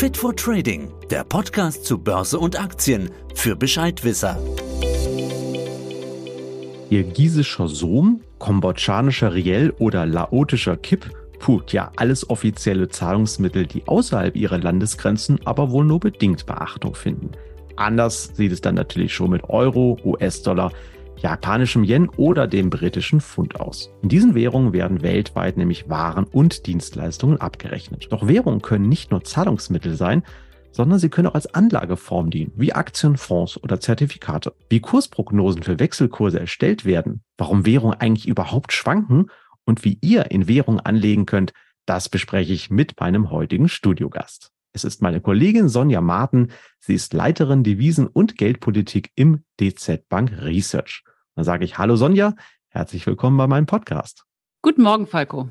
Fit for Trading, der Podcast zu Börse und Aktien für Bescheidwisser. Kirgisischer Som, kambodschanischer Riel oder laotischer Kip Puh, ja, alles offizielle Zahlungsmittel, die außerhalb ihrer Landesgrenzen aber wohl nur bedingt Beachtung finden. Anders sieht es dann natürlich schon mit Euro, US-Dollar, japanischem Yen oder dem britischen Pfund aus. In diesen Währungen werden weltweit nämlich Waren und Dienstleistungen abgerechnet. Doch Währungen können nicht nur Zahlungsmittel sein, sondern sie können auch als Anlageform dienen, wie Aktien, Fonds oder Zertifikate. Wie Kursprognosen für Wechselkurse erstellt werden, warum Währungen eigentlich überhaupt schwanken und wie ihr in Währungen anlegen könnt, das bespreche ich mit meinem heutigen Studiogast. Es ist meine Kollegin Sonja Marten. Sie ist Leiterin Devisen- und Geldpolitik im DZ Bank Research. Dann sage ich Hallo Sonja, herzlich willkommen bei meinem Podcast. Guten Morgen, Falco.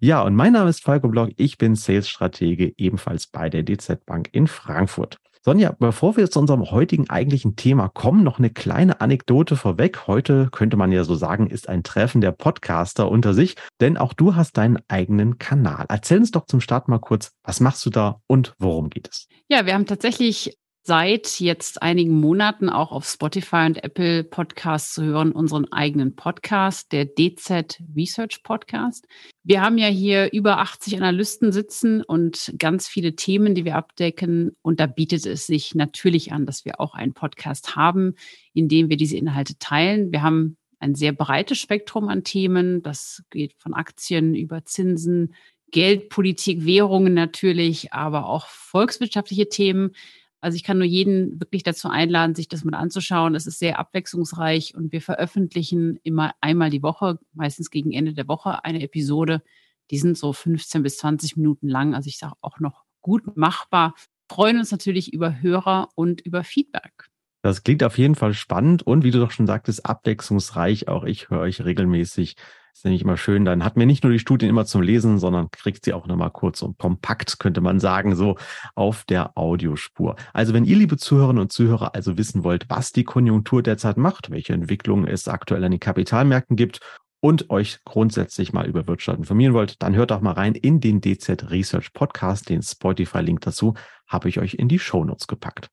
Ja, und mein Name ist Falco Block. Ich bin Sales-Stratege ebenfalls bei der DZ Bank in Frankfurt. Sonja, bevor wir zu unserem heutigen eigentlichen Thema kommen, noch eine kleine Anekdote vorweg. Heute könnte man ja so sagen, ist ein Treffen der Podcaster unter sich, denn auch du hast deinen eigenen Kanal. Erzähl uns doch zum Start mal kurz, was machst du da und worum geht es? Ja, wir haben tatsächlich seit jetzt einigen Monaten auch auf Spotify und Apple Podcasts zu hören, unseren eigenen Podcast, der DZ Research Podcast. Wir haben ja hier über 80 Analysten sitzen und ganz viele Themen, die wir abdecken. Und da bietet es sich natürlich an, dass wir auch einen Podcast haben, in dem wir diese Inhalte teilen. Wir haben ein sehr breites Spektrum an Themen. Das geht von Aktien über Zinsen, Geldpolitik, Währungen natürlich, aber auch volkswirtschaftliche Themen. Also ich kann nur jeden wirklich dazu einladen, sich das mal anzuschauen. Es ist sehr abwechslungsreich und wir veröffentlichen immer einmal die Woche, meistens gegen Ende der Woche, eine Episode. Die sind so 15 bis 20 Minuten lang. Also ich sage auch noch gut machbar. Freuen uns natürlich über Hörer und über Feedback. Das klingt auf jeden Fall spannend und wie du doch schon sagtest, abwechslungsreich. Auch ich höre euch regelmäßig ist nämlich immer schön, dann hat mir nicht nur die Studien immer zum Lesen, sondern kriegt sie auch nochmal kurz und kompakt, könnte man sagen, so auf der Audiospur. Also wenn ihr, liebe Zuhörerinnen und Zuhörer, also wissen wollt, was die Konjunktur derzeit macht, welche Entwicklungen es aktuell an den Kapitalmärkten gibt und euch grundsätzlich mal über Wirtschaft informieren wollt, dann hört doch mal rein in den DZ Research Podcast. Den Spotify-Link dazu habe ich euch in die Shownotes gepackt.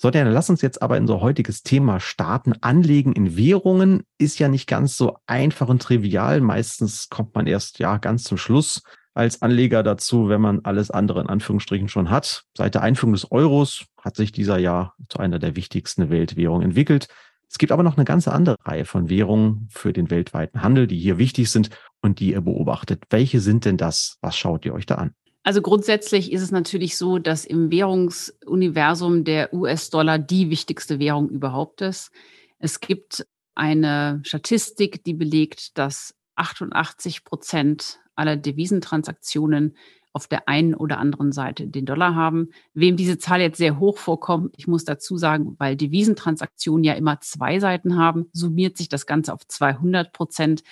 So, dann lass uns jetzt aber in so heutiges Thema starten. Anlegen in Währungen ist ja nicht ganz so einfach und trivial. Meistens kommt man erst ja ganz zum Schluss als Anleger dazu, wenn man alles andere in Anführungsstrichen schon hat. Seit der Einführung des Euros hat sich dieser ja zu einer der wichtigsten Weltwährungen entwickelt. Es gibt aber noch eine ganze andere Reihe von Währungen für den weltweiten Handel, die hier wichtig sind und die ihr beobachtet. Welche sind denn das? Was schaut ihr euch da an? Also grundsätzlich ist es natürlich so, dass im Währungsuniversum der US-Dollar die wichtigste Währung überhaupt ist. Es gibt eine Statistik, die belegt, dass 88 Prozent aller Devisentransaktionen auf der einen oder anderen Seite den Dollar haben. Wem diese Zahl jetzt sehr hoch vorkommt, ich muss dazu sagen, weil Devisentransaktionen ja immer zwei Seiten haben, summiert sich das Ganze auf 200 Prozent.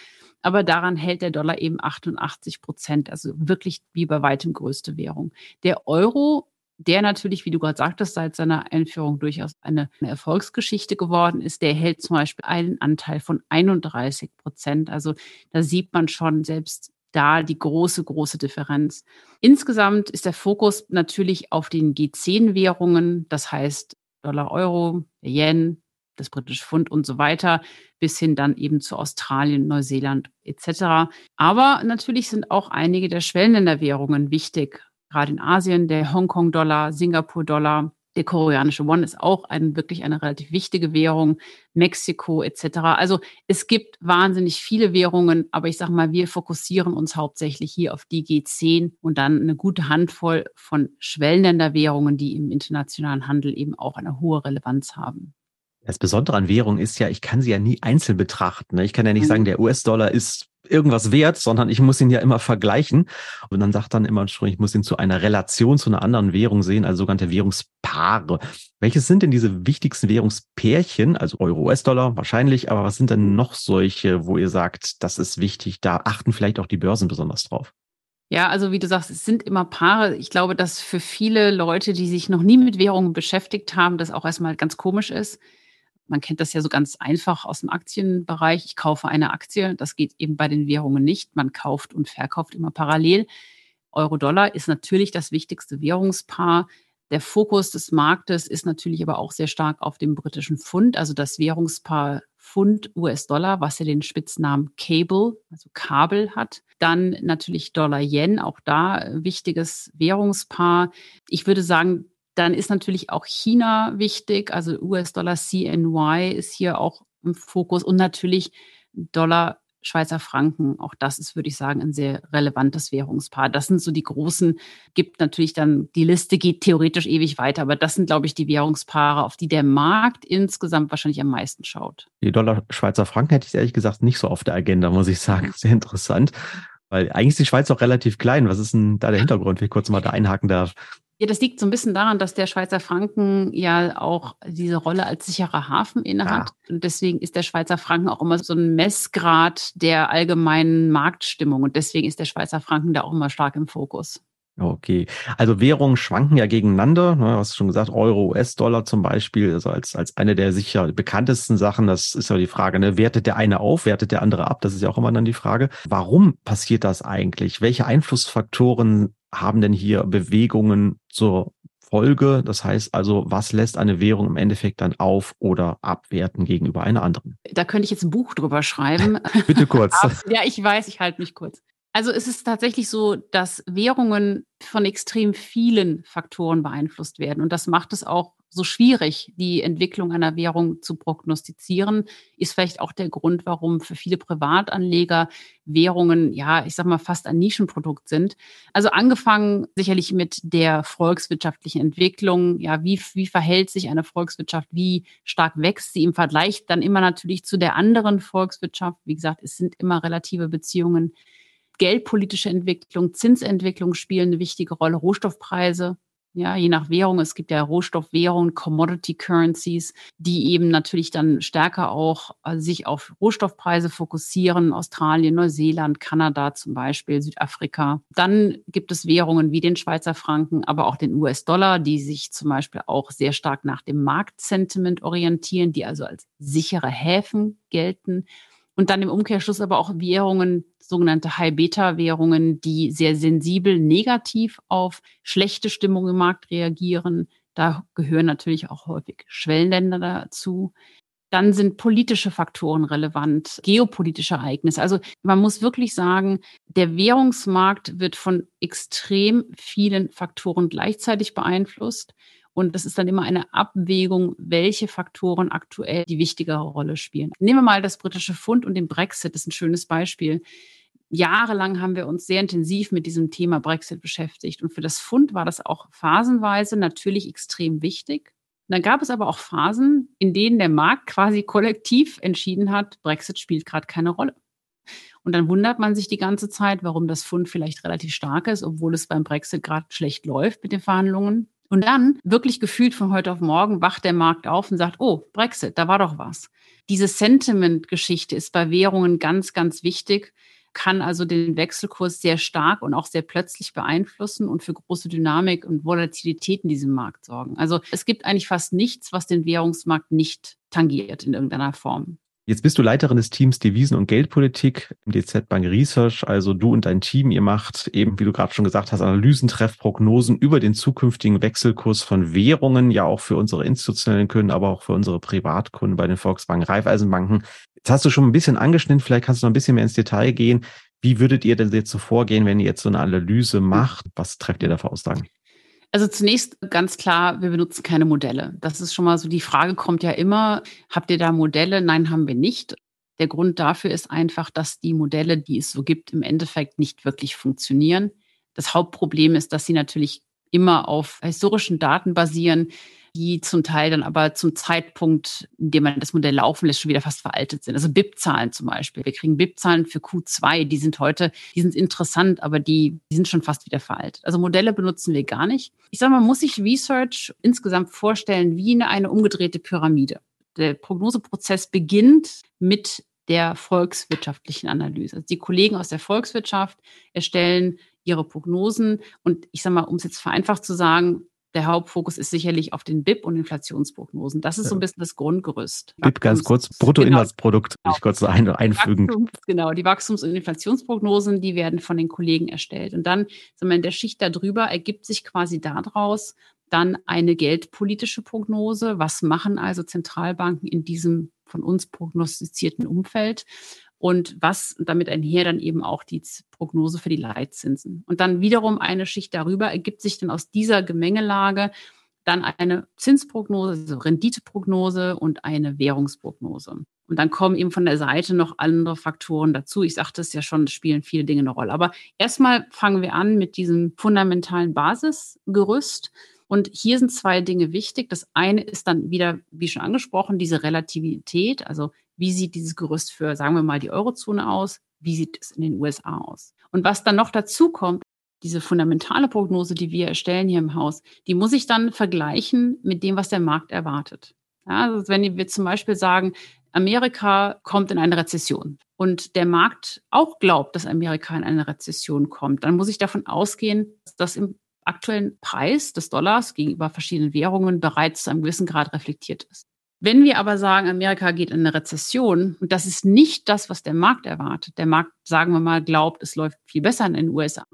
Aber daran hält der Dollar eben 88 Prozent, also wirklich wie bei weitem größte Währung. Der Euro der natürlich, wie du gerade sagtest, seit seiner Einführung durchaus eine, eine, Erfolgsgeschichte geworden ist, der hält zum Beispiel einen Anteil von 31 Prozent. Also da sieht man schon selbst da die große, große Differenz. Insgesamt ist der Fokus natürlich auf den G10-Währungen, das heißt Dollar, Euro, Yen, das britische Pfund und so weiter, bis hin dann eben zu Australien, Neuseeland etc. Aber natürlich sind auch einige der Schwellenländerwährungen wichtig. Gerade in Asien der Hongkong-Dollar, Singapur-Dollar, der koreanische Won ist auch ein, wirklich eine relativ wichtige Währung, Mexiko etc. Also es gibt wahnsinnig viele Währungen, aber ich sage mal, wir fokussieren uns hauptsächlich hier auf die G10 und dann eine gute Handvoll von Schwellenländerwährungen, die im internationalen Handel eben auch eine hohe Relevanz haben. Das Besondere an Währung ist ja, ich kann sie ja nie einzeln betrachten. Ne? Ich kann ja nicht mhm. sagen, der US-Dollar ist irgendwas wert, sondern ich muss ihn ja immer vergleichen. Und dann sagt dann immer, ich muss ihn zu einer Relation zu einer anderen Währung sehen, also sogenannte Währungspaare. Welches sind denn diese wichtigsten Währungspärchen? Also Euro, US-Dollar wahrscheinlich, aber was sind denn noch solche, wo ihr sagt, das ist wichtig, da achten vielleicht auch die Börsen besonders drauf? Ja, also wie du sagst, es sind immer Paare. Ich glaube, dass für viele Leute, die sich noch nie mit Währungen beschäftigt haben, das auch erstmal ganz komisch ist man kennt das ja so ganz einfach aus dem Aktienbereich. Ich kaufe eine Aktie. Das geht eben bei den Währungen nicht. Man kauft und verkauft immer parallel. Euro-Dollar ist natürlich das wichtigste Währungspaar. Der Fokus des Marktes ist natürlich aber auch sehr stark auf dem britischen Pfund, also das Währungspaar Pfund US-Dollar, was ja den Spitznamen Cable, also Kabel hat. Dann natürlich Dollar-Yen, auch da wichtiges Währungspaar. Ich würde sagen, dann ist natürlich auch China wichtig, also US-Dollar CNY ist hier auch im Fokus und natürlich Dollar Schweizer Franken. Auch das ist, würde ich sagen, ein sehr relevantes Währungspaar. Das sind so die großen, gibt natürlich dann, die Liste geht theoretisch ewig weiter, aber das sind, glaube ich, die Währungspaare, auf die der Markt insgesamt wahrscheinlich am meisten schaut. Die Dollar Schweizer Franken hätte ich ehrlich gesagt nicht so auf der Agenda, muss ich sagen. Sehr interessant. Weil eigentlich ist die Schweiz auch relativ klein. Was ist denn da der Hintergrund, wenn ich kurz mal da einhaken darf? Ja, das liegt so ein bisschen daran, dass der Schweizer Franken ja auch diese Rolle als sicherer Hafen innehat. Ja. Und deswegen ist der Schweizer Franken auch immer so ein Messgrad der allgemeinen Marktstimmung. Und deswegen ist der Schweizer Franken da auch immer stark im Fokus. Okay, also Währungen schwanken ja gegeneinander. Ne, du hast schon gesagt, Euro, US-Dollar zum Beispiel, also als, als eine der sicher bekanntesten Sachen. Das ist ja die Frage, ne? wertet der eine auf, wertet der andere ab? Das ist ja auch immer dann die Frage. Warum passiert das eigentlich? Welche Einflussfaktoren haben denn hier Bewegungen zur Folge? Das heißt also, was lässt eine Währung im Endeffekt dann auf oder abwerten gegenüber einer anderen? Da könnte ich jetzt ein Buch drüber schreiben. Bitte kurz. ja, ich weiß, ich halte mich kurz. Also es ist tatsächlich so, dass Währungen von extrem vielen Faktoren beeinflusst werden. Und das macht es auch so schwierig, die Entwicklung einer Währung zu prognostizieren, ist vielleicht auch der Grund, warum für viele Privatanleger Währungen, ja, ich sag mal, fast ein Nischenprodukt sind. Also angefangen sicherlich mit der volkswirtschaftlichen Entwicklung. Ja, wie, wie verhält sich eine Volkswirtschaft? Wie stark wächst sie im Vergleich dann immer natürlich zu der anderen Volkswirtschaft? Wie gesagt, es sind immer relative Beziehungen. Geldpolitische Entwicklung, Zinsentwicklung spielen eine wichtige Rolle, Rohstoffpreise ja, je nach Währung. Es gibt ja Rohstoffwährungen, Commodity Currencies, die eben natürlich dann stärker auch also sich auf Rohstoffpreise fokussieren. Australien, Neuseeland, Kanada zum Beispiel, Südafrika. Dann gibt es Währungen wie den Schweizer Franken, aber auch den US-Dollar, die sich zum Beispiel auch sehr stark nach dem Marktsentiment orientieren, die also als sichere Häfen gelten. Und dann im Umkehrschluss aber auch Währungen, sogenannte High-Beta-Währungen, die sehr sensibel negativ auf schlechte Stimmung im Markt reagieren. Da gehören natürlich auch häufig Schwellenländer dazu. Dann sind politische Faktoren relevant, geopolitische Ereignisse. Also man muss wirklich sagen, der Währungsmarkt wird von extrem vielen Faktoren gleichzeitig beeinflusst. Und das ist dann immer eine Abwägung, welche Faktoren aktuell die wichtigere Rolle spielen. Nehmen wir mal das britische Pfund und den Brexit, das ist ein schönes Beispiel. Jahrelang haben wir uns sehr intensiv mit diesem Thema Brexit beschäftigt. Und für das Pfund war das auch phasenweise natürlich extrem wichtig. Dann gab es aber auch Phasen, in denen der Markt quasi kollektiv entschieden hat, Brexit spielt gerade keine Rolle. Und dann wundert man sich die ganze Zeit, warum das Pfund vielleicht relativ stark ist, obwohl es beim Brexit gerade schlecht läuft mit den Verhandlungen. Und dann, wirklich gefühlt von heute auf morgen, wacht der Markt auf und sagt, oh, Brexit, da war doch was. Diese Sentiment-Geschichte ist bei Währungen ganz, ganz wichtig, kann also den Wechselkurs sehr stark und auch sehr plötzlich beeinflussen und für große Dynamik und Volatilität in diesem Markt sorgen. Also es gibt eigentlich fast nichts, was den Währungsmarkt nicht tangiert in irgendeiner Form. Jetzt bist du Leiterin des Teams Devisen- und Geldpolitik im DZ Bank Research. Also du und dein Team, ihr macht eben, wie du gerade schon gesagt hast, Analysen, Treffprognosen über den zukünftigen Wechselkurs von Währungen, ja auch für unsere institutionellen Kunden, aber auch für unsere Privatkunden bei den Volksbanken, Raiffeisenbanken. Jetzt hast du schon ein bisschen angeschnitten, vielleicht kannst du noch ein bisschen mehr ins Detail gehen. Wie würdet ihr denn jetzt so vorgehen, wenn ihr jetzt so eine Analyse macht? Was trefft ihr da für Aussagen? Also zunächst ganz klar, wir benutzen keine Modelle. Das ist schon mal so, die Frage kommt ja immer, habt ihr da Modelle? Nein, haben wir nicht. Der Grund dafür ist einfach, dass die Modelle, die es so gibt, im Endeffekt nicht wirklich funktionieren. Das Hauptproblem ist, dass sie natürlich immer auf historischen Daten basieren, die zum Teil dann aber zum Zeitpunkt, in dem man das Modell laufen lässt, schon wieder fast veraltet sind. Also BIP-Zahlen zum Beispiel. Wir kriegen BIP-Zahlen für Q2, die sind heute, die sind interessant, aber die, die sind schon fast wieder veraltet. Also Modelle benutzen wir gar nicht. Ich sage mal, man muss sich Research insgesamt vorstellen wie eine, eine umgedrehte Pyramide. Der Prognoseprozess beginnt mit der volkswirtschaftlichen Analyse. Also die Kollegen aus der Volkswirtschaft erstellen ihre Prognosen und ich sage mal, um es jetzt vereinfacht zu sagen, der Hauptfokus ist sicherlich auf den BIP und Inflationsprognosen. Das ist so ein bisschen das Grundgerüst. BIP ganz kurz, Bruttoinlandsprodukt, genau. ich kurz so ein, einfügen. Wachstums, genau, die Wachstums- und Inflationsprognosen, die werden von den Kollegen erstellt. Und dann, sagen wir, in der Schicht darüber ergibt sich quasi daraus, Dann eine geldpolitische Prognose. Was machen also Zentralbanken in diesem von uns prognostizierten Umfeld? Und was damit einher dann eben auch die Prognose für die Leitzinsen. Und dann wiederum eine Schicht darüber ergibt sich dann aus dieser Gemengelage dann eine Zinsprognose, also Renditeprognose und eine Währungsprognose. Und dann kommen eben von der Seite noch andere Faktoren dazu. Ich sagte es ja schon, es spielen viele Dinge eine Rolle. Aber erstmal fangen wir an mit diesem fundamentalen Basisgerüst. Und hier sind zwei Dinge wichtig. Das eine ist dann wieder, wie schon angesprochen, diese Relativität. Also wie sieht dieses Gerüst für, sagen wir mal, die Eurozone aus? Wie sieht es in den USA aus? Und was dann noch dazu kommt, diese fundamentale Prognose, die wir erstellen hier im Haus, die muss ich dann vergleichen mit dem, was der Markt erwartet. Ja, also wenn wir zum Beispiel sagen, Amerika kommt in eine Rezession und der Markt auch glaubt, dass Amerika in eine Rezession kommt, dann muss ich davon ausgehen, dass das im aktuellen Preis des Dollars gegenüber verschiedenen Währungen bereits zu einem gewissen Grad reflektiert ist. Wenn wir aber sagen, Amerika geht in eine Rezession, und das ist nicht das, was der Markt erwartet, der Markt, sagen wir mal, glaubt, es läuft viel besser in den USA,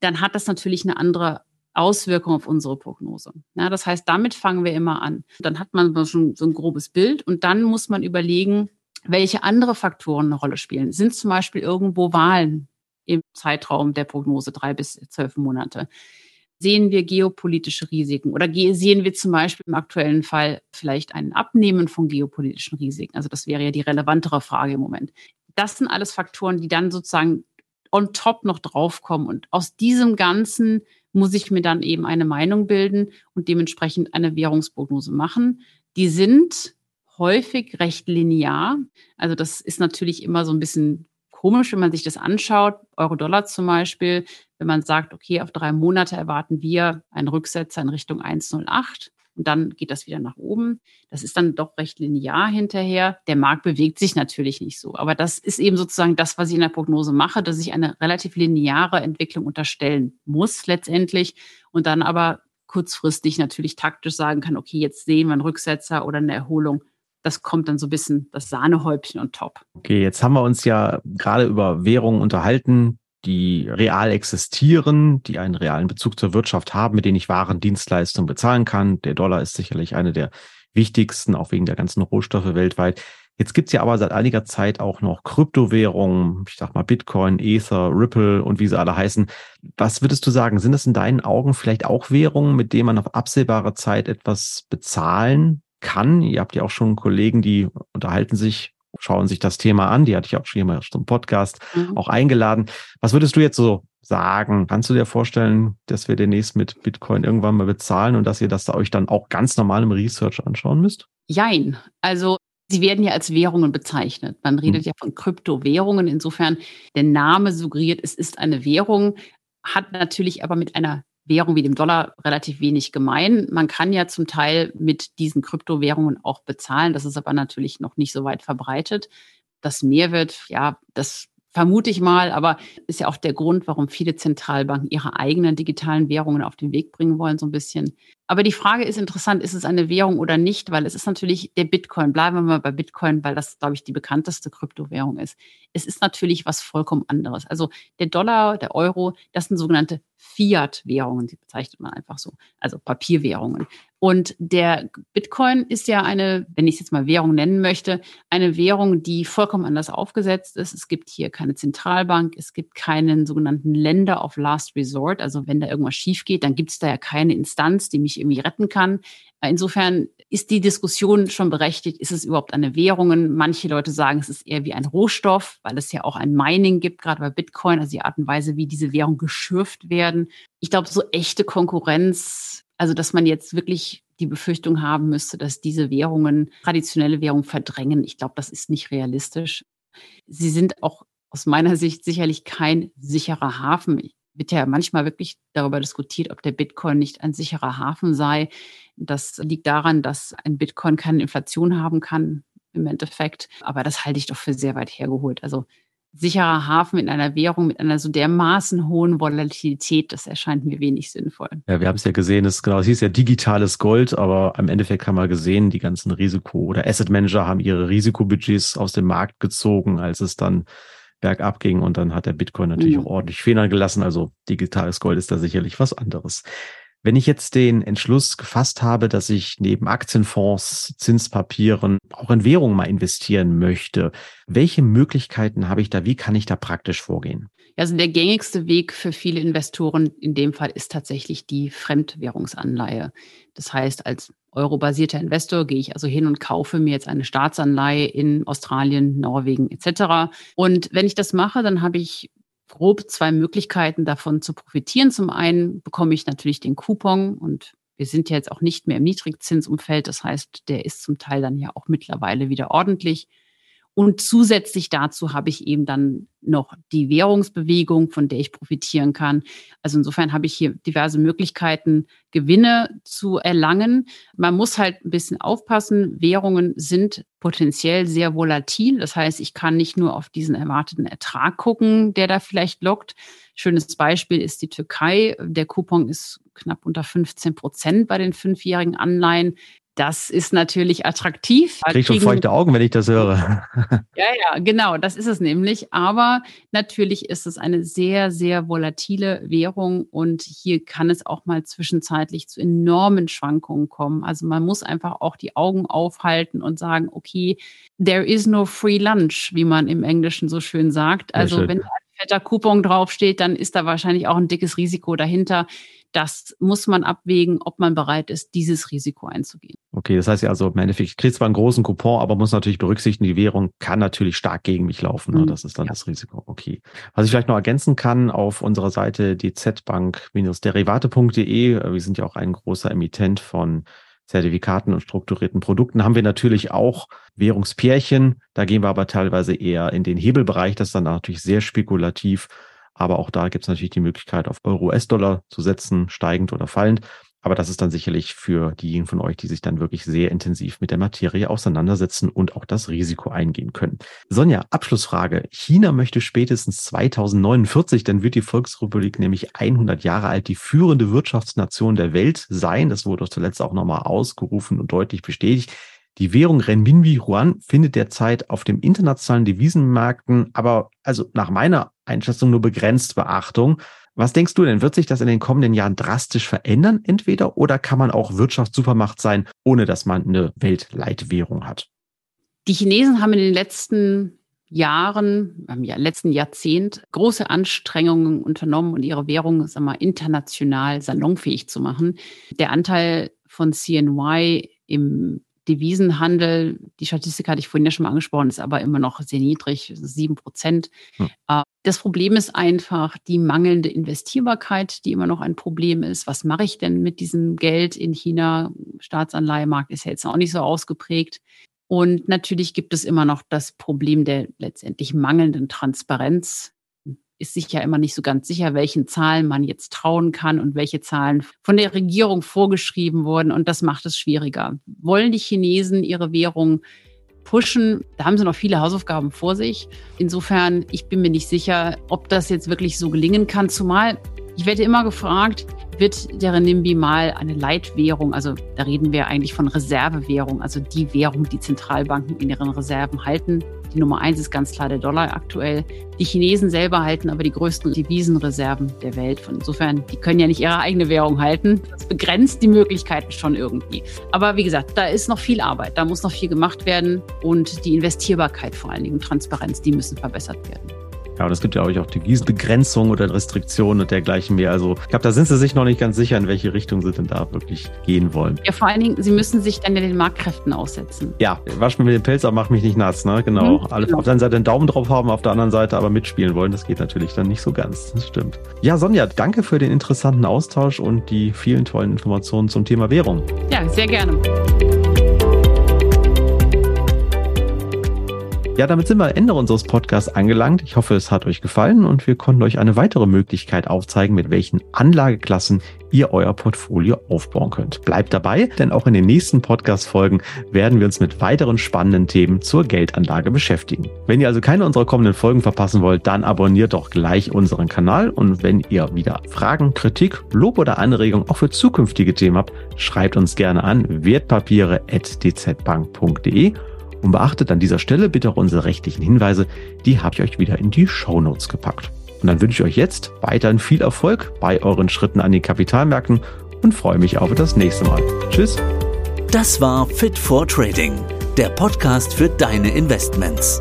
dann hat das natürlich eine andere Auswirkung auf unsere Prognose. Ja, das heißt, damit fangen wir immer an. Dann hat man schon so ein grobes Bild und dann muss man überlegen, welche andere Faktoren eine Rolle spielen. Sind zum Beispiel irgendwo Wahlen im Zeitraum der Prognose drei bis zwölf Monate? Sehen wir geopolitische Risiken oder sehen wir zum Beispiel im aktuellen Fall vielleicht ein Abnehmen von geopolitischen Risiken? Also das wäre ja die relevantere Frage im Moment. Das sind alles Faktoren, die dann sozusagen on top noch draufkommen. Und aus diesem Ganzen muss ich mir dann eben eine Meinung bilden und dementsprechend eine Währungsprognose machen. Die sind häufig recht linear. Also das ist natürlich immer so ein bisschen komisch, wenn man sich das anschaut. Euro-Dollar zum Beispiel, wenn man sagt, okay, auf drei Monate erwarten wir einen Rücksetzer in Richtung 1,08 und dann geht das wieder nach oben. Das ist dann doch recht linear hinterher. Der Markt bewegt sich natürlich nicht so. Aber das ist eben sozusagen das, was ich in der Prognose mache, dass ich eine relativ lineare Entwicklung unterstellen muss letztendlich und dann aber kurzfristig natürlich taktisch sagen kann, okay, jetzt sehen wir einen Rücksetzer oder eine Erholung das kommt dann so ein bisschen das Sahnehäubchen und top. Okay, jetzt haben wir uns ja gerade über Währungen unterhalten, die real existieren, die einen realen Bezug zur Wirtschaft haben, mit denen ich Waren, Dienstleistungen bezahlen kann. Der Dollar ist sicherlich eine der wichtigsten, auch wegen der ganzen Rohstoffe weltweit. Jetzt gibt's ja aber seit einiger Zeit auch noch Kryptowährungen, ich sag mal Bitcoin, Ether, Ripple und wie sie alle heißen. Was würdest du sagen, sind das in deinen Augen vielleicht auch Währungen, mit denen man auf absehbare Zeit etwas bezahlen kann. Ihr habt ja auch schon Kollegen, die unterhalten sich, schauen sich das Thema an. Die hatte ich auch schon mal zum Podcast mhm. auch eingeladen. Was würdest du jetzt so sagen? Kannst du dir vorstellen, dass wir demnächst mit Bitcoin irgendwann mal bezahlen und dass ihr das da euch dann auch ganz normal im Research anschauen müsst? Jein. Also Sie werden ja als Währungen bezeichnet. Man redet mhm. ja von Kryptowährungen. Insofern, der Name suggeriert, es ist eine Währung, hat natürlich aber mit einer Währung wie dem Dollar relativ wenig gemein. Man kann ja zum Teil mit diesen Kryptowährungen auch bezahlen. Das ist aber natürlich noch nicht so weit verbreitet. Das Mehrwert, ja, das vermute ich mal, aber ist ja auch der Grund, warum viele Zentralbanken ihre eigenen digitalen Währungen auf den Weg bringen wollen, so ein bisschen. Aber die Frage ist interessant, ist es eine Währung oder nicht? Weil es ist natürlich der Bitcoin. Bleiben wir mal bei Bitcoin, weil das, glaube ich, die bekannteste Kryptowährung ist. Es ist natürlich was vollkommen anderes. Also der Dollar, der Euro, das sind sogenannte Fiat-Währungen, die bezeichnet man einfach so, also Papierwährungen. Und der Bitcoin ist ja eine, wenn ich es jetzt mal Währung nennen möchte, eine Währung, die vollkommen anders aufgesetzt ist. Es gibt hier keine Zentralbank, es gibt keinen sogenannten Lender of Last Resort. Also wenn da irgendwas schief geht, dann gibt es da ja keine Instanz, die mich irgendwie retten kann. Insofern ist die Diskussion schon berechtigt, ist es überhaupt eine Währung? Manche Leute sagen, es ist eher wie ein Rohstoff, weil es ja auch ein Mining gibt, gerade bei Bitcoin, also die Art und Weise, wie diese Währung geschürft werden. Ich glaube, so echte Konkurrenz, also dass man jetzt wirklich die Befürchtung haben müsste, dass diese Währungen traditionelle Währungen verdrängen, ich glaube, das ist nicht realistisch. Sie sind auch aus meiner Sicht sicherlich kein sicherer Hafen wird ja manchmal wirklich darüber diskutiert, ob der Bitcoin nicht ein sicherer Hafen sei. Das liegt daran, dass ein Bitcoin keine Inflation haben kann im Endeffekt. Aber das halte ich doch für sehr weit hergeholt. Also sicherer Hafen in einer Währung mit einer so dermaßen hohen Volatilität, das erscheint mir wenig sinnvoll. Ja, wir haben es ja gesehen, es, genau, es hieß ja digitales Gold, aber im Endeffekt haben wir gesehen, die ganzen Risiko- oder Asset Manager haben ihre Risikobudgets aus dem Markt gezogen, als es dann bergab ging und dann hat der Bitcoin natürlich mhm. auch ordentlich Federn gelassen. Also digitales Gold ist da sicherlich was anderes. Wenn ich jetzt den Entschluss gefasst habe, dass ich neben Aktienfonds, Zinspapieren auch in Währungen mal investieren möchte, welche Möglichkeiten habe ich da? Wie kann ich da praktisch vorgehen? Also der gängigste Weg für viele Investoren in dem Fall ist tatsächlich die Fremdwährungsanleihe. Das heißt, als eurobasierter Investor gehe ich also hin und kaufe mir jetzt eine Staatsanleihe in Australien, Norwegen etc. Und wenn ich das mache, dann habe ich grob zwei Möglichkeiten davon zu profitieren. Zum einen bekomme ich natürlich den Coupon und wir sind ja jetzt auch nicht mehr im Niedrigzinsumfeld. Das heißt, der ist zum Teil dann ja auch mittlerweile wieder ordentlich. Und zusätzlich dazu habe ich eben dann noch die Währungsbewegung, von der ich profitieren kann. Also insofern habe ich hier diverse Möglichkeiten, Gewinne zu erlangen. Man muss halt ein bisschen aufpassen. Währungen sind potenziell sehr volatil. Das heißt, ich kann nicht nur auf diesen erwarteten Ertrag gucken, der da vielleicht lockt. Schönes Beispiel ist die Türkei. Der Coupon ist knapp unter 15 Prozent bei den fünfjährigen Anleihen. Das ist natürlich attraktiv. Ich kriege schon feuchte Augen, wenn ich das höre. ja, ja, genau, das ist es nämlich. Aber natürlich ist es eine sehr, sehr volatile Währung und hier kann es auch mal zwischenzeitlich zu enormen Schwankungen kommen. Also man muss einfach auch die Augen aufhalten und sagen, okay, there is no free lunch, wie man im Englischen so schön sagt. Also wenn ein fetter Coupon draufsteht, dann ist da wahrscheinlich auch ein dickes Risiko dahinter das muss man abwägen, ob man bereit ist, dieses Risiko einzugehen. Okay, das heißt ja also im Endeffekt, ich kriege zwar einen großen Coupon, aber muss natürlich berücksichtigen, die Währung kann natürlich stark gegen mich laufen. Ne? Mhm. Das ist dann ja. das Risiko. Okay. Was ich vielleicht noch ergänzen kann, auf unserer Seite dzbank-derivate.de, wir sind ja auch ein großer Emittent von Zertifikaten und strukturierten Produkten haben wir natürlich auch Währungspärchen. Da gehen wir aber teilweise eher in den Hebelbereich. Das ist dann natürlich sehr spekulativ. Aber auch da gibt es natürlich die Möglichkeit, auf Euro-US-Dollar zu setzen, steigend oder fallend. Aber das ist dann sicherlich für diejenigen von euch, die sich dann wirklich sehr intensiv mit der Materie auseinandersetzen und auch das Risiko eingehen können. Sonja, Abschlussfrage. China möchte spätestens 2049, dann wird die Volksrepublik nämlich 100 Jahre alt, die führende Wirtschaftsnation der Welt sein. Das wurde zuletzt auch nochmal ausgerufen und deutlich bestätigt. Die Währung Renminbi Yuan findet derzeit auf dem internationalen Devisenmärkten aber also nach meiner Einschätzung nur begrenzt Beachtung. Was denkst du denn, wird sich das in den kommenden Jahren drastisch verändern entweder oder kann man auch Wirtschaftssupermacht sein, ohne dass man eine Weltleitwährung hat? Die Chinesen haben in den letzten Jahren, im letzten Jahrzehnt große Anstrengungen unternommen und ihre Währung sagen wir, international salonfähig zu machen. Der Anteil von CNY im Devisenhandel, die Statistik hatte ich vorhin ja schon mal angesprochen, ist aber immer noch sehr niedrig, sieben Prozent. Hm. Äh, das Problem ist einfach die mangelnde Investierbarkeit, die immer noch ein Problem ist. Was mache ich denn mit diesem Geld in China? Staatsanleihemarkt ist ja jetzt auch nicht so ausgeprägt. Und natürlich gibt es immer noch das Problem der letztendlich mangelnden Transparenz ist sich ja immer nicht so ganz sicher, welchen Zahlen man jetzt trauen kann und welche Zahlen von der Regierung vorgeschrieben wurden. Und das macht es schwieriger. Wollen die Chinesen ihre Währung pushen? Da haben sie noch viele Hausaufgaben vor sich. Insofern, ich bin mir nicht sicher, ob das jetzt wirklich so gelingen kann. Zumal ich werde immer gefragt, wird der Renminbi mal eine Leitwährung, also da reden wir eigentlich von Reservewährung, also die Währung, die Zentralbanken in ihren Reserven halten. Die Nummer eins ist ganz klar der Dollar aktuell. Die Chinesen selber halten aber die größten Devisenreserven der Welt. Von insofern, die können ja nicht ihre eigene Währung halten. Das begrenzt die Möglichkeiten schon irgendwie. Aber wie gesagt, da ist noch viel Arbeit. Da muss noch viel gemacht werden. Und die Investierbarkeit vor allen Dingen, Transparenz, die müssen verbessert werden. Ja, und es gibt ja auch die Wiesenbegrenzung oder Restriktionen und dergleichen mehr. Also ich glaube, da sind sie sich noch nicht ganz sicher, in welche Richtung sie denn da wirklich gehen wollen. Ja, vor allen Dingen, sie müssen sich dann ja den Marktkräften aussetzen. Ja, wasch mir mit den Pelz ab, mach mich nicht nass, ne? Genau. Mhm, Alle genau. auf der einen Seite einen Daumen drauf haben, auf der anderen Seite aber mitspielen wollen. Das geht natürlich dann nicht so ganz. Das stimmt. Ja, Sonja, danke für den interessanten Austausch und die vielen tollen Informationen zum Thema Währung. Ja, sehr gerne. Ja, damit sind wir am Ende unseres Podcasts angelangt. Ich hoffe, es hat euch gefallen und wir konnten euch eine weitere Möglichkeit aufzeigen, mit welchen Anlageklassen ihr euer Portfolio aufbauen könnt. Bleibt dabei, denn auch in den nächsten Podcast-Folgen werden wir uns mit weiteren spannenden Themen zur Geldanlage beschäftigen. Wenn ihr also keine unserer kommenden Folgen verpassen wollt, dann abonniert doch gleich unseren Kanal und wenn ihr wieder Fragen, Kritik, Lob oder Anregungen auch für zukünftige Themen habt, schreibt uns gerne an wertpapiere.dzbank.de und beachtet an dieser Stelle bitte auch unsere rechtlichen Hinweise, die habe ich euch wieder in die Shownotes gepackt. Und dann wünsche ich euch jetzt weiterhin viel Erfolg bei euren Schritten an den Kapitalmärkten und freue mich auf das nächste Mal. Tschüss. Das war Fit for Trading, der Podcast für deine Investments.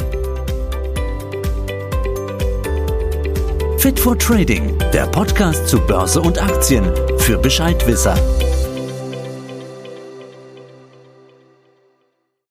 Fit for Trading, der Podcast zu Börse und Aktien für Bescheidwisser.